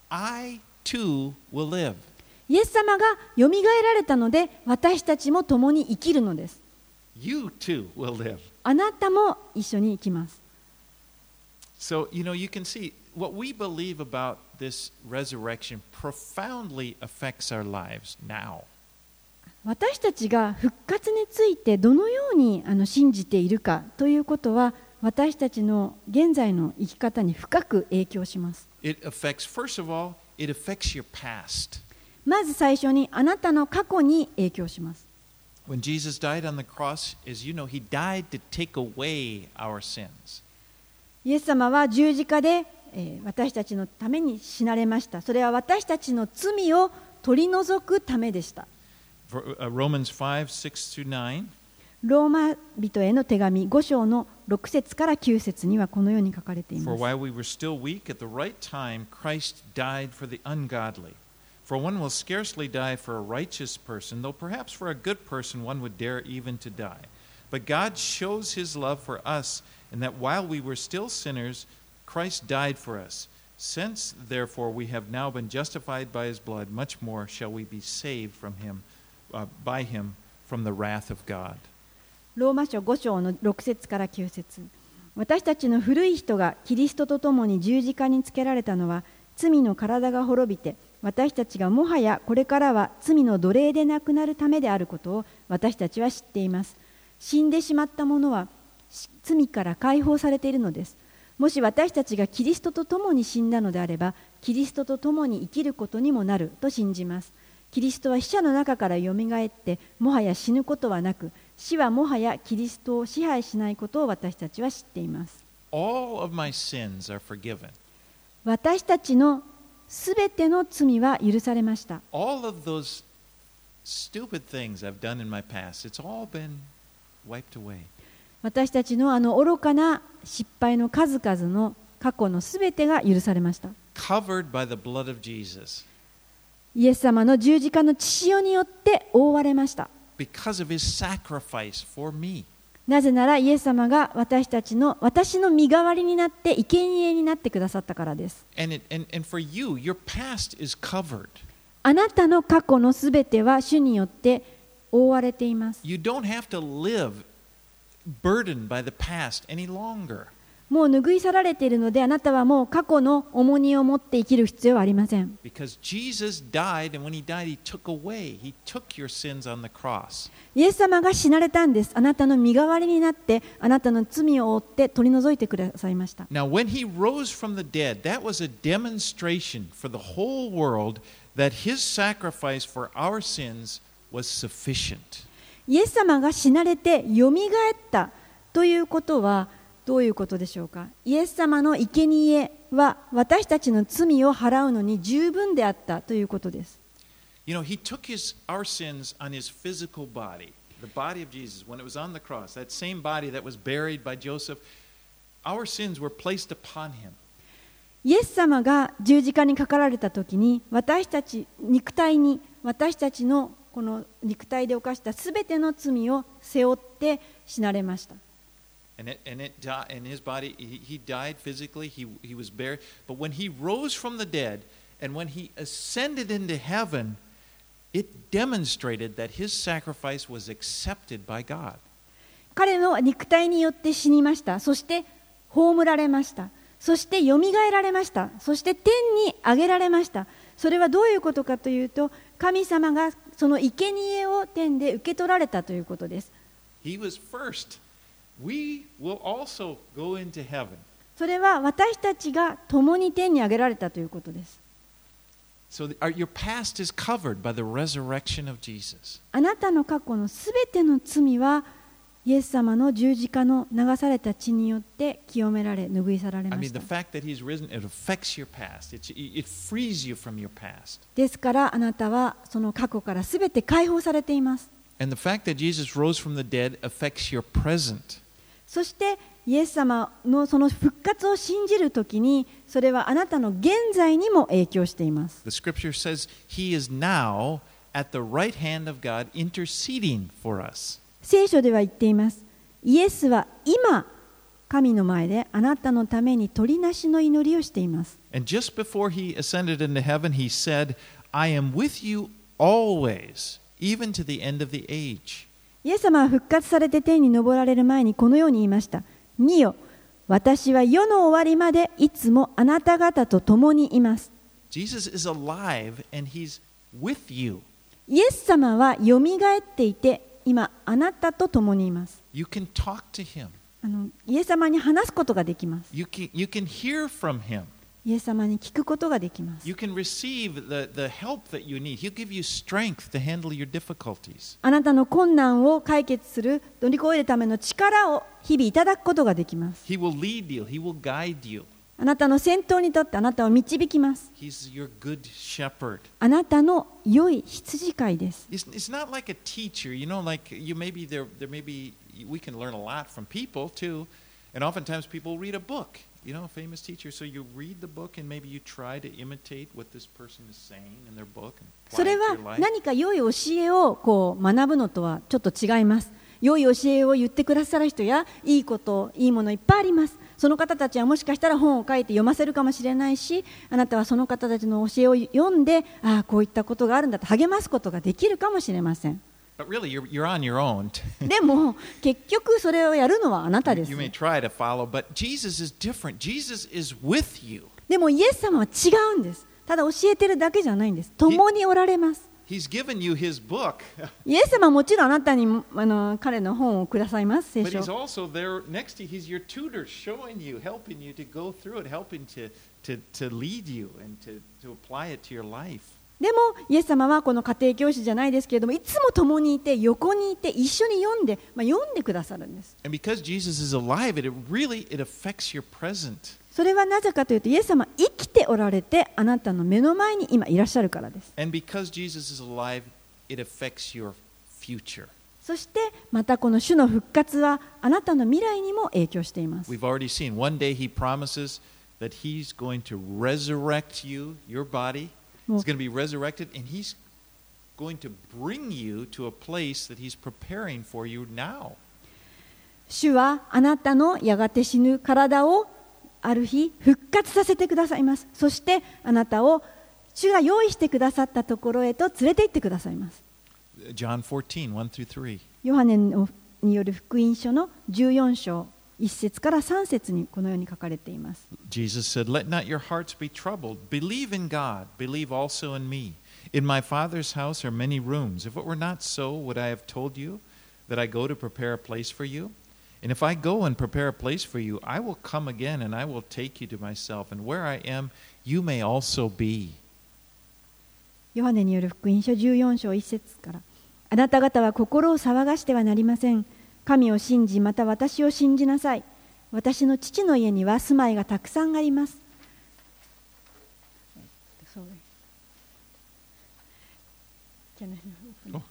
I too will live. イエス様がよみがえられたので私たちも共に生きるのです You too will live. あなたも一緒に生きます So, you know, you can see what we believe about this resurrection profoundly affects our lives now. 私たちが復活についてどのようにあの信じているかということは私たちの現在の生き方に深く影響します It affects, first of all, it affects your past. まず最初にあなたの過去に影響します When Jesus died on the cross, as you know, he died to take away our sins. イエス様は十字架で、えー私たちのために死なれましたそれは私たちの罪を取り除くためでした For, uh, Romans 5 6 through 9. ローマ人への手紙5章の6節から9節にはこのように書かれてい For ます while we were still weak, at the right time, Christ died for the ungodly. For one will scarcely die for a righteous person, though perhaps for a good person one would dare even to die. But God shows his love for us, in that while we were still sinners, Christ died for us. Since, therefore, we have now been justified by his blood, much more shall we be saved from him, uh, by him from the wrath of God. ローマ書5章の6節から9節私たちの古い人がキリストと共に十字架につけられたのは罪の体が滅びて 私たちがもはやこれからは罪の奴隷でなくなるためであることを私たちは知っています。死んでしまった者はし罪から解放されているのです。もし私たちがキリストと共に死んだのであればキリストと共に生きることにもなると信じます。キリストは死者の中からよみがえってもはや死ぬことはなく死はもはやキリストを支配しないことを私たちは知っています。All of my sins are forgiven. 私たちのすべての罪は許されました。私たちのあの愚かな失敗の数々の過去のすべてが許されました。イエス様の十字架の血潮によって覆われました。なぜならイエス様が私たちの私の身代わりになって生贄になってくださったからです。あなたの過去のすべては主によって覆われています。もう拭い去られているので、あなたはもう過去の重荷を持って生きる必要はありません。Yes イエス様が死なれたんです。あなたの身代わりになって、あなたの罪を負って取り除いてくださいました。Yes イエス様が死なれて、よみがえったということは、どういうことでしょうかイエス様の生贄は私たちの罪を払うのに十分であったということです You know, he took his, our sins on his physical body, the body of Jesus, when it was on the cross, that same body that was buried by Joseph, our sins were placed upon him. イエス様が十字架にかかられた時に私たち肉体に私たちのこの肉体で犯したすべての罪を背負って死なれました And, it, and, it, di- and his body, he, he died physically, he, he was buried. But when he rose from the dead and when he ascended into heaven, it demonstrated that his sacrifice was accepted by God. 彼の肉体によって死にましたそして葬られましたそしてよみがえられましたそして天に上げられましたそれはどういうことかというと神様がその生贄を天で受け取られたということです He was first. それは私たちが共に天に挙げられたということです。あなたの過去のすべての罪は、イエス様の十字架の流された血によって清められ、拭い去られま。ですから、あなたはその過去からすべて解放されています。そしてイエス様のその復活を信じるときにそれはあなたの現在にも影響しています The scripture says He is now at the right hand of God interceding for us. 聖書では言っていますイエスは今神の前であなたのために取りなしの祈りをしています And just before He ascended into heaven, He said, I am with you always, even to the end of the age. イエス様は復活されて天に昇られる前にこのように言いました。見よ私は世の終わりまでいつもあなた方と共にいます。Jesus is alive and He's with you. イエス様はよみがえっていて今あなたと共にいます。You can talk to Him, あのイエス様に話すことができます。You can, you can hear from Him. イエス様に聞くことができます。あなたの困難を解決する、乗り越えるための力を日々いただくことができます。あなたの先頭に立ってあなたを導きます。あなたの良い羊飼いです。You know, famous teacher. So you read the book and maybe you try to imitate what this person is saying in their book and それは.何か良い教えをこう学ぶのとはちょっと違います良い教えを言ってくださる人やいいこといいものいっぱいありますその方たちはもしかしたら本を書いて読ませるかもしれないしあなたはその方たちの教えを読んでああこういったことがあるんだと励ますことができるかもしれませんあでも結局それをやるのはあなたです、でもイエス様は違うんです。ただ教えてるだけじゃないんです。共におられます。イエス様はもちろんあなたにあの彼の本をくださいます。でも、イエス様はこの家庭教師じゃないですけれども、いつも共にいて、横にいて、一緒に読んで、まあ、読んでくださるんです。それはなぜかというと、イエス様、生きておられて、あなたの目の前に今いらっしゃるからです。そして、またこの種の復活は、あなたの未来にも影響しています。It's going to be resurrected, and he's going to bring you to a place that he's preparing for you now. 主はあなたのやがて死ぬ体をある日復活させてくださいますそしてあなたを主が用意してくださったところへと連れて行ってくださいます John 14, 1 through 3. ヨハネのによる福音書の14章1節から3節にこのように書かれています Jesus said, Let not your hearts be troubled. Believe in God. Believe also in me. In my Father's house are many rooms. If it were not so, would I have told you that I go to prepare a place for you? And if I go and prepare a place for you, I will come again and I will take you to myself. And where I am, you may also be. ヨハネによる福音書14章1節からあなた方は心を騒がしてはなりません 神を信じまた私を信じなさい。私の父の家には住まいがたくさんあります。Can I open? Oh,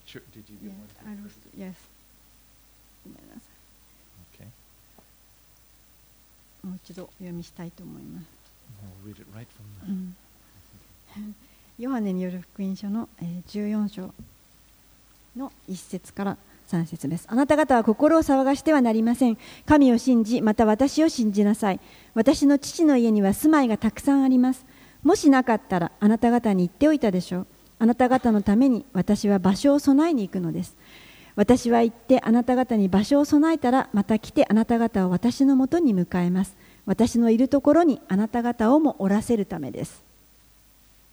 もう一度お読みしたいと思います。We'll read it right from う.んヨハネによる福音書のえー14章の1節から3節です。あなた方は心を騒がしてはなりません。神を信じ、また私を信じなさい。私の父の家には住まいがたくさんあります。もしなかったらあなた方に言っておいたでしょう。あなた方のために私は場所を備えに行くのです。私は行ってあなた方に場所を備えたらまた来てあなた方を私のもとに迎えます。私のいるところにあなた方をもおらせるためです。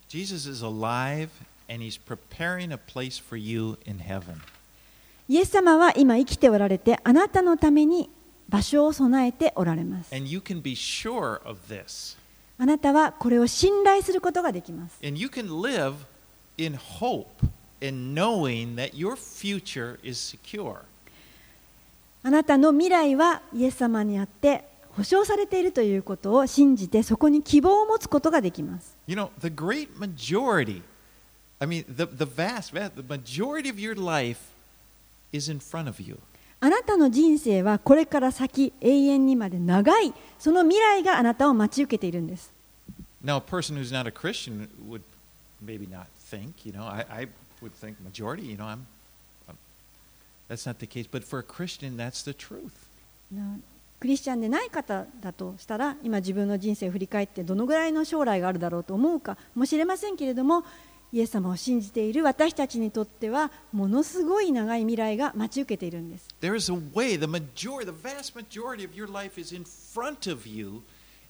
Jesus is alive and He's preparing a place for you in heaven. イエス様は今生きておられて、あなたのために場所を備えておられます。あなたはこれを信頼することができます。あなたの未来はイエス様にあって保証されているということを信じてそこに希望を持つことができます。あなたの人生はこれから先、永遠にまで長い、その未来があなたを待ち受けているんです。クリスチャンでない方だとしたら、今自分の人生を振り返って、どのぐらいの将来があるだろうと思うかもしれませんけれども、イエス様を信じている私たちにとってはものすごい長い未来が待ち受けているんです There is a way, the majority, the vast majority of your life is in front of you,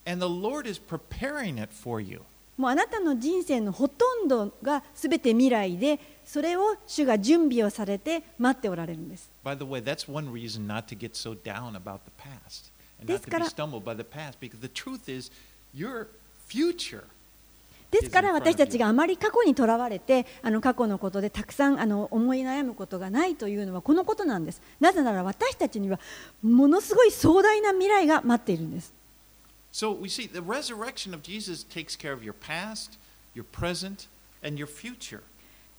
and the Lord is preparing it for you. もうあなたの人生のほとんどが全て未来でそれを主が準備をされて待っておられるんです By the way, that's one reason not to get so down about the past and で not す to be stumbled by the past, because the truth is, your future ですから私たちがあまり過去にとらわれてあの過去のことでたくさんあの思い悩むことがないというのはこのことなんですなぜなら私たちにはものすごい壮大な未来が待っているんです So we see the resurrection of Jesus takes care of your past, your present, and your future.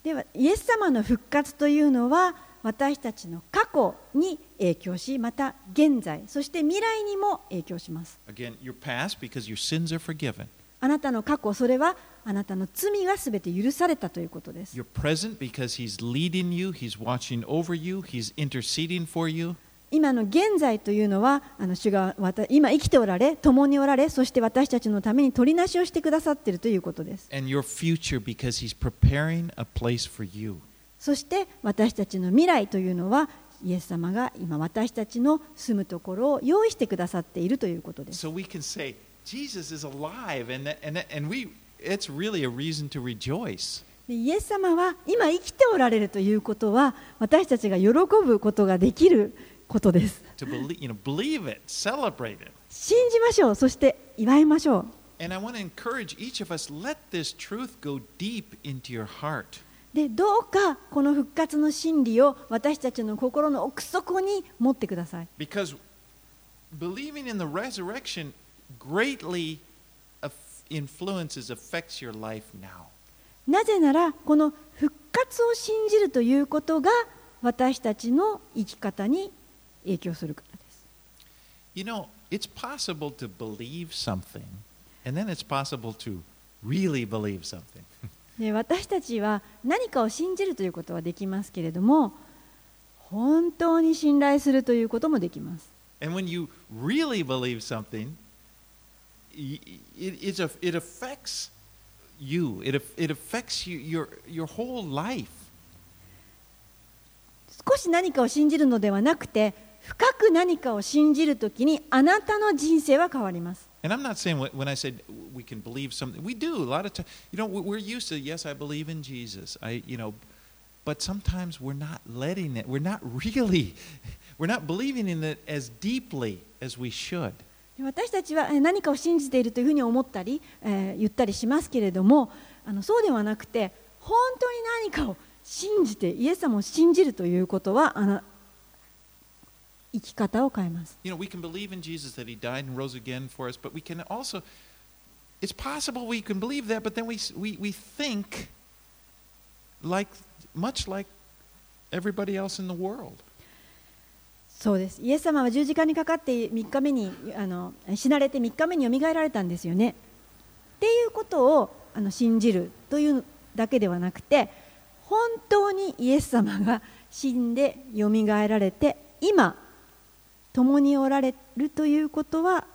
ではイエス様の復活というのは私たちの過去に影響しまた現在そして未来にも影響します Again, your past because your sins are forgiven. あなたの過去それはあなたの罪がすべて許されたということです Your present because He's leading you, He's watching over you, He's interceding for you. 今の現在というのはあの主が今生きておられ共におられそして私たちのために取りなしをしてくださっているということです And your future because He's preparing a place for you. そして私たちの未来というのはイエス様が今私たちの住むところを用意してくださっているということです So we can say, Jesus is alive, and, that, and, that, and we, it's really a reason to rejoice. でイエス様は今生きておられるということは私たちが喜ぶことができることです To believe, you know, believe it, celebrate it. 信じましょうそして祝いましょう us. でどうかこの復活の真理を私たちの心の奥底に持ってください Because believing in the resurrection greatly influences, affects your life now. なぜならこの復活を信じるということが私たちの生き方に影響するからです You know, it's possible to believe something, and then it's possible to really believe something. で私たちは何かを信じるということはできますけれども本当に信頼するということもできます And when you really believe something, it, it's a, it affects you. It, aff- it affects you, your, your whole life. 少し何かを信じるのではなくて深く何かを信じるときにあなたの人生は変わります And I'm not saying wh- when I said we can believe something, we do a lot of times. You know, we- we're used to yes, I believe in Jesus. I, you know, but sometimes we're not letting it. We're not really, we're not believing in it as deeply as we should. 私たちは何かを信じているというふうに思ったり、えー言ったりしますけれどもあのそうではなくて本当に何かを信じてイエス様を信じるということはあの生き方を変えます You know, we can believe in Jesus that He died and rose again for us, but we can also. It's possible we can believe that, but then we we we think like much like everybody else in the world. そうです。イエス様は十字架にかかって3日目にあの死なれて3日目によみがえられたんですよね。っていうことをあの信じるというだけではなくて本当にイエス様が死んでよみがえられて今共におられるということは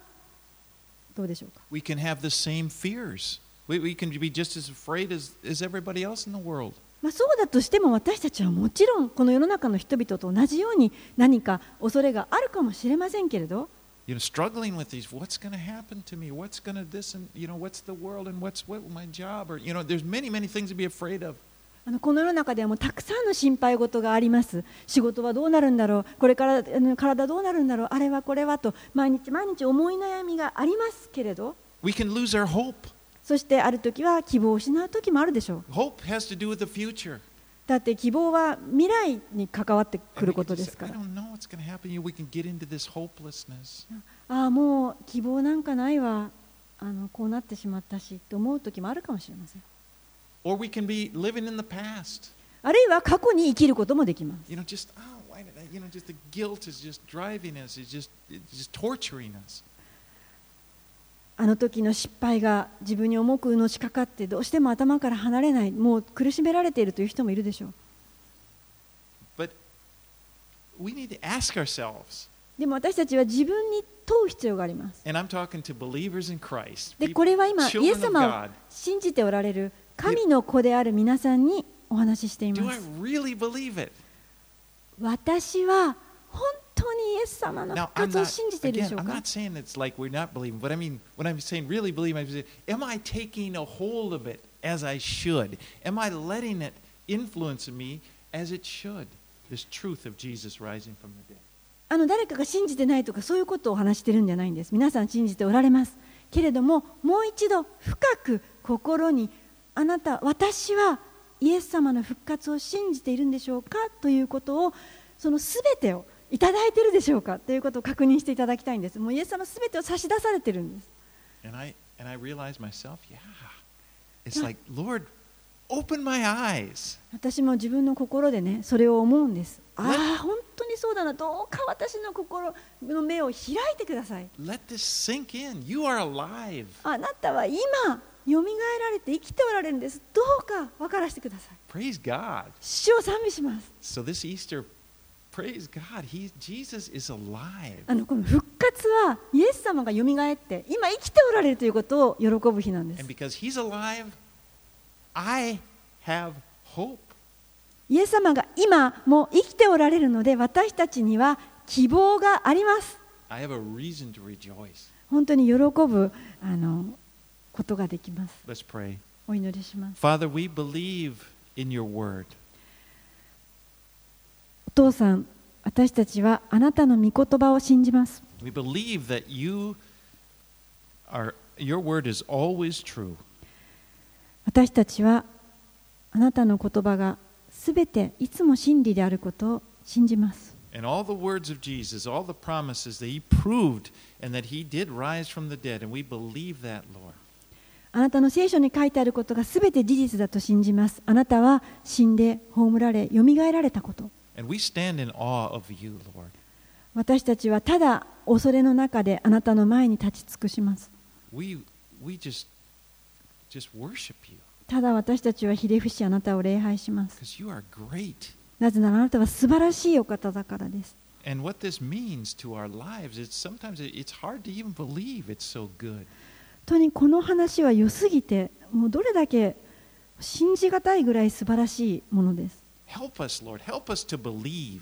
どうでしょうか？まあ、そうだとしても私たちはもちろんこの世の中の人々と同じように何か恐れがあるかもしれませんけれど You know, struggling with these. What's going to happen to me? What's going to this and you know? What's the world and what's what my job? Or you know, there's many many things to be afraid of. あのこの世の中ではもうたくさんの心配事があります仕事はどうなるんだろうこれからあの体どうなるんだろうあれはこれはと毎日毎日思い悩みがありますけれど We can lose our hope. そしてある時は希望を失う時もあるでしょう。だって希望は未来に関わってくることですから。ああ、もう希望なんかないわ。あのこうなってしまったしと思う時もあるかもしれません。Or we can be living in the past. あるいは過去に生きることもできます。あの時の失敗が自分に重くのしかかってどうしても頭から離れないもう苦しめられているという人もいるでしょうでも私たちは自分に問う必要がありますでこれは今イエス様を.信じておられる神の子である皆さんにお話ししています?私は本当にイエス様の復活を信じてるでしょうか？あの誰かが信じてないとかそういうことを話してるんじゃないんです。皆さん信じておられます。けれども、もう一度深く心にあなた、私はイエス様の復活を信じているんでしょうか？ということを、そのすてを。いただいているでしょうか？ということを確認していただきたいんですもうイエス様すべてを差し出されてるんです And I, and I realized myself, yeah. It's like, Lord, open my eyes. 私も自分の心でねそれを思うんですああ本当にそうだなどうか私の心の目を開いてください Let this sink in. You are alive. あなたは今よみがえられて生きておられるんですどうか分からせてください Praise God. 主を賛美します So this Easter, あのこの復活はイエス様がよみがえって今生きておられるということを喜ぶ日なんです。Alive, イエス様が今も生きておられるので私たちには希望があります。本当に喜ぶあのことができます。お祈りします。Father, お父さん私たちはあなたの御言葉を信じます We believe that you are your word is always true. 私たちはあなたの言葉がすべていつも真理であることを信じます And all the words of Jesus, all the promises that he proved and that he did rise from the dead, and we believe that, Lord. あなたの聖書に書いてあることがすべて事実だと信じますあなたは死んで葬られよみがえられたこと You, 私たちはただ恐れの中であなたの前に立ち尽くします。ただ私たちはひれ伏しあなたを礼拝します。なぜならあなたは素晴らしいお方だからです。本当にこの話は良すぎて、もうどれだけ信じがたいぐらい素晴らしいものです。Help us, Lord. Help us to believe.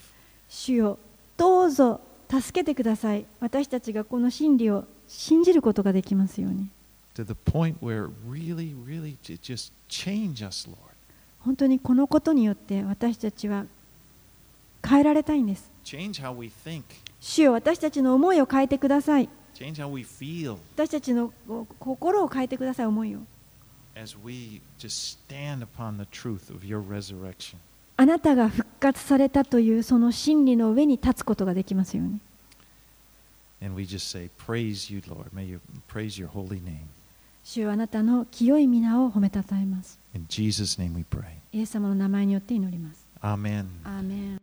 主よどうぞ助けてください私たちがこの真理を信じることができますように to the point where really, really just change us, Lord. 本当にこのことによって私たちは変えられたいんです Change how we think. 主よ私たちの思いを変えてください Change how we feel 私たちのこ心を変えてください思いを as we just stand upon the truth of your resurrection. あなたが復活されたというその真理の上に立つことができますように And we just say, Praise you, Lord. May you praise your holy name. 主よあなたの清い皆を褒めたたえます In Jesus' name we pray. イエス様の名前によって祈ります Amen. アーメン